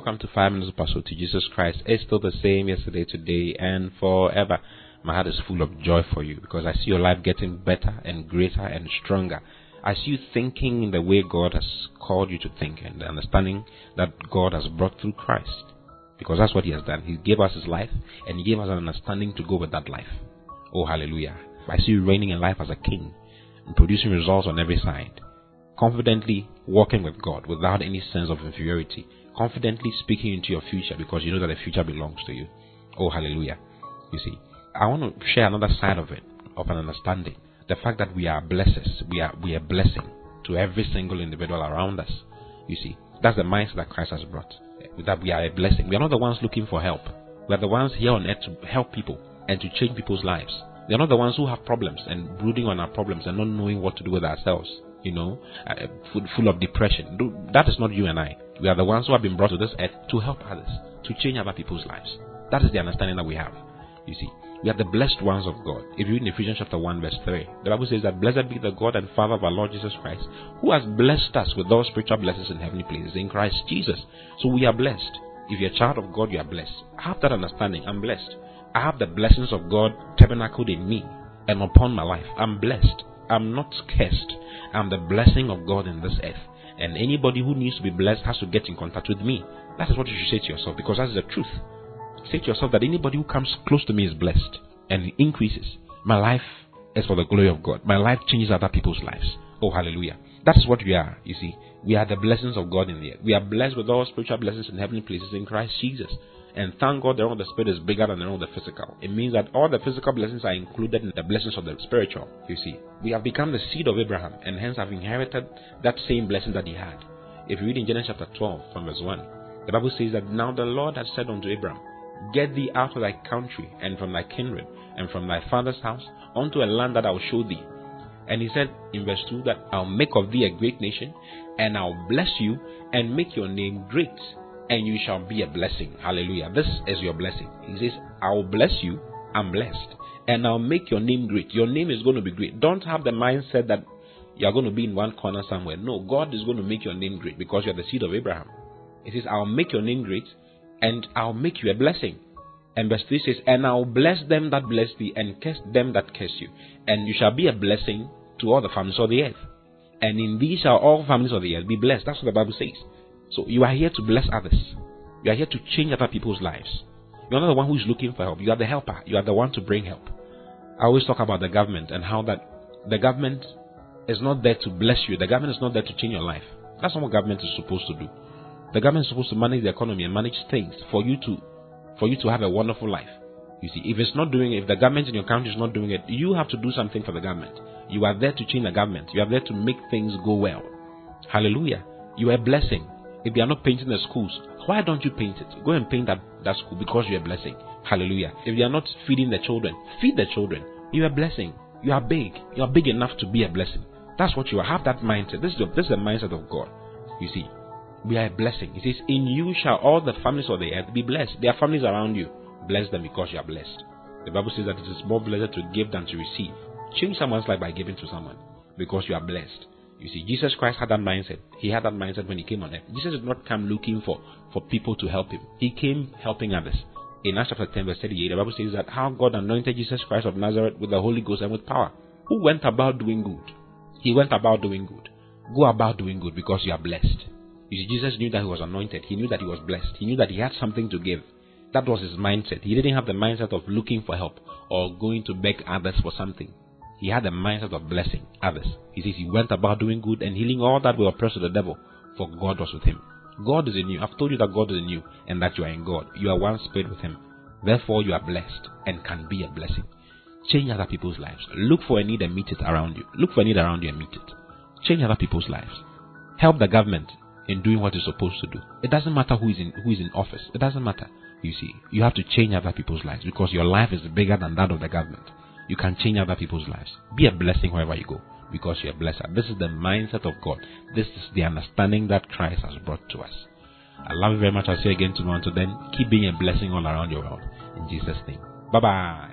Welcome to Five Minutes of Pursuit to Jesus Christ. It's still the same yesterday, today, and forever. My heart is full of joy for you because I see your life getting better and greater and stronger. I see you thinking in the way God has called you to think and understanding that God has brought through Christ. Because that's what He has done. He gave us His life and He gave us an understanding to go with that life. Oh, hallelujah. I see you reigning in life as a king and producing results on every side. Confidently walking with God without any sense of inferiority. Confidently speaking into your future because you know that the future belongs to you. Oh, hallelujah. You see, I want to share another side of it, of an understanding. The fact that we are blessings, we are, we are blessing to every single individual around us. You see, that's the mindset that Christ has brought. That we are a blessing. We are not the ones looking for help. We are the ones here on earth to help people and to change people's lives. We are not the ones who have problems and brooding on our problems and not knowing what to do with ourselves. You know, uh, full, full of depression. That is not you and I. We are the ones who have been brought to this earth to help others, to change other people's lives. That is the understanding that we have. You see, we are the blessed ones of God. If you read in Ephesians chapter 1, verse 3, the Bible says that blessed be the God and Father of our Lord Jesus Christ, who has blessed us with all spiritual blessings in heavenly places in Christ Jesus. So we are blessed. If you're a child of God, you are blessed. I Have that understanding. I'm blessed. I have the blessings of God tabernacled in me and upon my life. I'm blessed. I'm not cursed. I'm the blessing of God in this earth. And anybody who needs to be blessed has to get in contact with me. That is what you should say to yourself because that is the truth. Say to yourself that anybody who comes close to me is blessed and increases. My life is for the glory of God. My life changes other people's lives. Oh, hallelujah. That is what we are, you see. We are the blessings of God in the earth. We are blessed with all spiritual blessings in heavenly places in Christ Jesus. And thank God the realm of the spirit is bigger than the realm of the physical. It means that all the physical blessings are included in the blessings of the spiritual. You see, we have become the seed of Abraham and hence have inherited that same blessing that he had. If you read in Genesis chapter 12 from verse 1, the Bible says that now the Lord has said unto Abraham, Get thee out of thy country and from thy kindred and from thy father's house unto a land that I will show thee. And he said in verse 2 that I'll make of thee a great nation and I'll bless you and make your name great and you shall be a blessing. Hallelujah. This is your blessing. He says, I will bless you. I'm blessed. And I'll make your name great. Your name is going to be great. Don't have the mindset that you're going to be in one corner somewhere. No, God is going to make your name great because you're the seed of Abraham. He says, I'll make your name great and I'll make you a blessing. And verse 3 says, And I'll bless them that bless thee and curse them that curse you. And you shall be a blessing to all the families of the earth. And in thee shall all families of the earth be blessed. That's what the Bible says. So you are here to bless others. You are here to change other people's lives. You are not the one who is looking for help. You are the helper. You are the one to bring help. I always talk about the government and how that the government is not there to bless you. The government is not there to change your life. That's not what government is supposed to do. The government is supposed to manage the economy and manage things for you to for you to have a wonderful life. You see, if it's not doing if the government in your country is not doing it, you have to do something for the government. You are there to change the government. You are there to make things go well. Hallelujah. You are a blessing. If they are not painting the schools, why don't you paint it? Go and paint that, that school because you're blessing. Hallelujah. If they are not feeding the children, feed the children. You're blessing. You are big. You are big enough to be a blessing. That's what you are. Have that mindset. This is the, this is the mindset of God. You see, we are a blessing. He says, In you shall all the families of the earth be blessed. There are families around you. Bless them because you are blessed. The Bible says that it is more blessed to give than to receive. Change someone's life by giving to someone because you are blessed. You see, Jesus Christ had that mindset. He had that mindset when he came on earth. Jesus did not come looking for, for people to help him. He came helping others. In Acts chapter 10, verse 38, the Bible says that how God anointed Jesus Christ of Nazareth with the Holy Ghost and with power, who went about doing good. He went about doing good. Go about doing good because you are blessed. You see, Jesus knew that he was anointed. He knew that he was blessed. He knew that he had something to give. That was his mindset. He didn't have the mindset of looking for help or going to beg others for something. He had a mindset of blessing others. He says he went about doing good and healing all that were oppressed of the devil, for God was with him. God is in you. I've told you that God is in you and that you are in God. You are one spirit with him. Therefore, you are blessed and can be a blessing. Change other people's lives. Look for a need and meet it around you. Look for a need around you and meet it. Change other people's lives. Help the government in doing what it's supposed to do. It doesn't matter who is in who is in office. It doesn't matter. You see, you have to change other people's lives because your life is bigger than that of the government you can change other people's lives. Be a blessing wherever you go because you're a blesser. This is the mindset of God. This is the understanding that Christ has brought to us. I love you very much. I'll see you again tomorrow. Until then, keep being a blessing all around your world. In Jesus' name. Bye bye.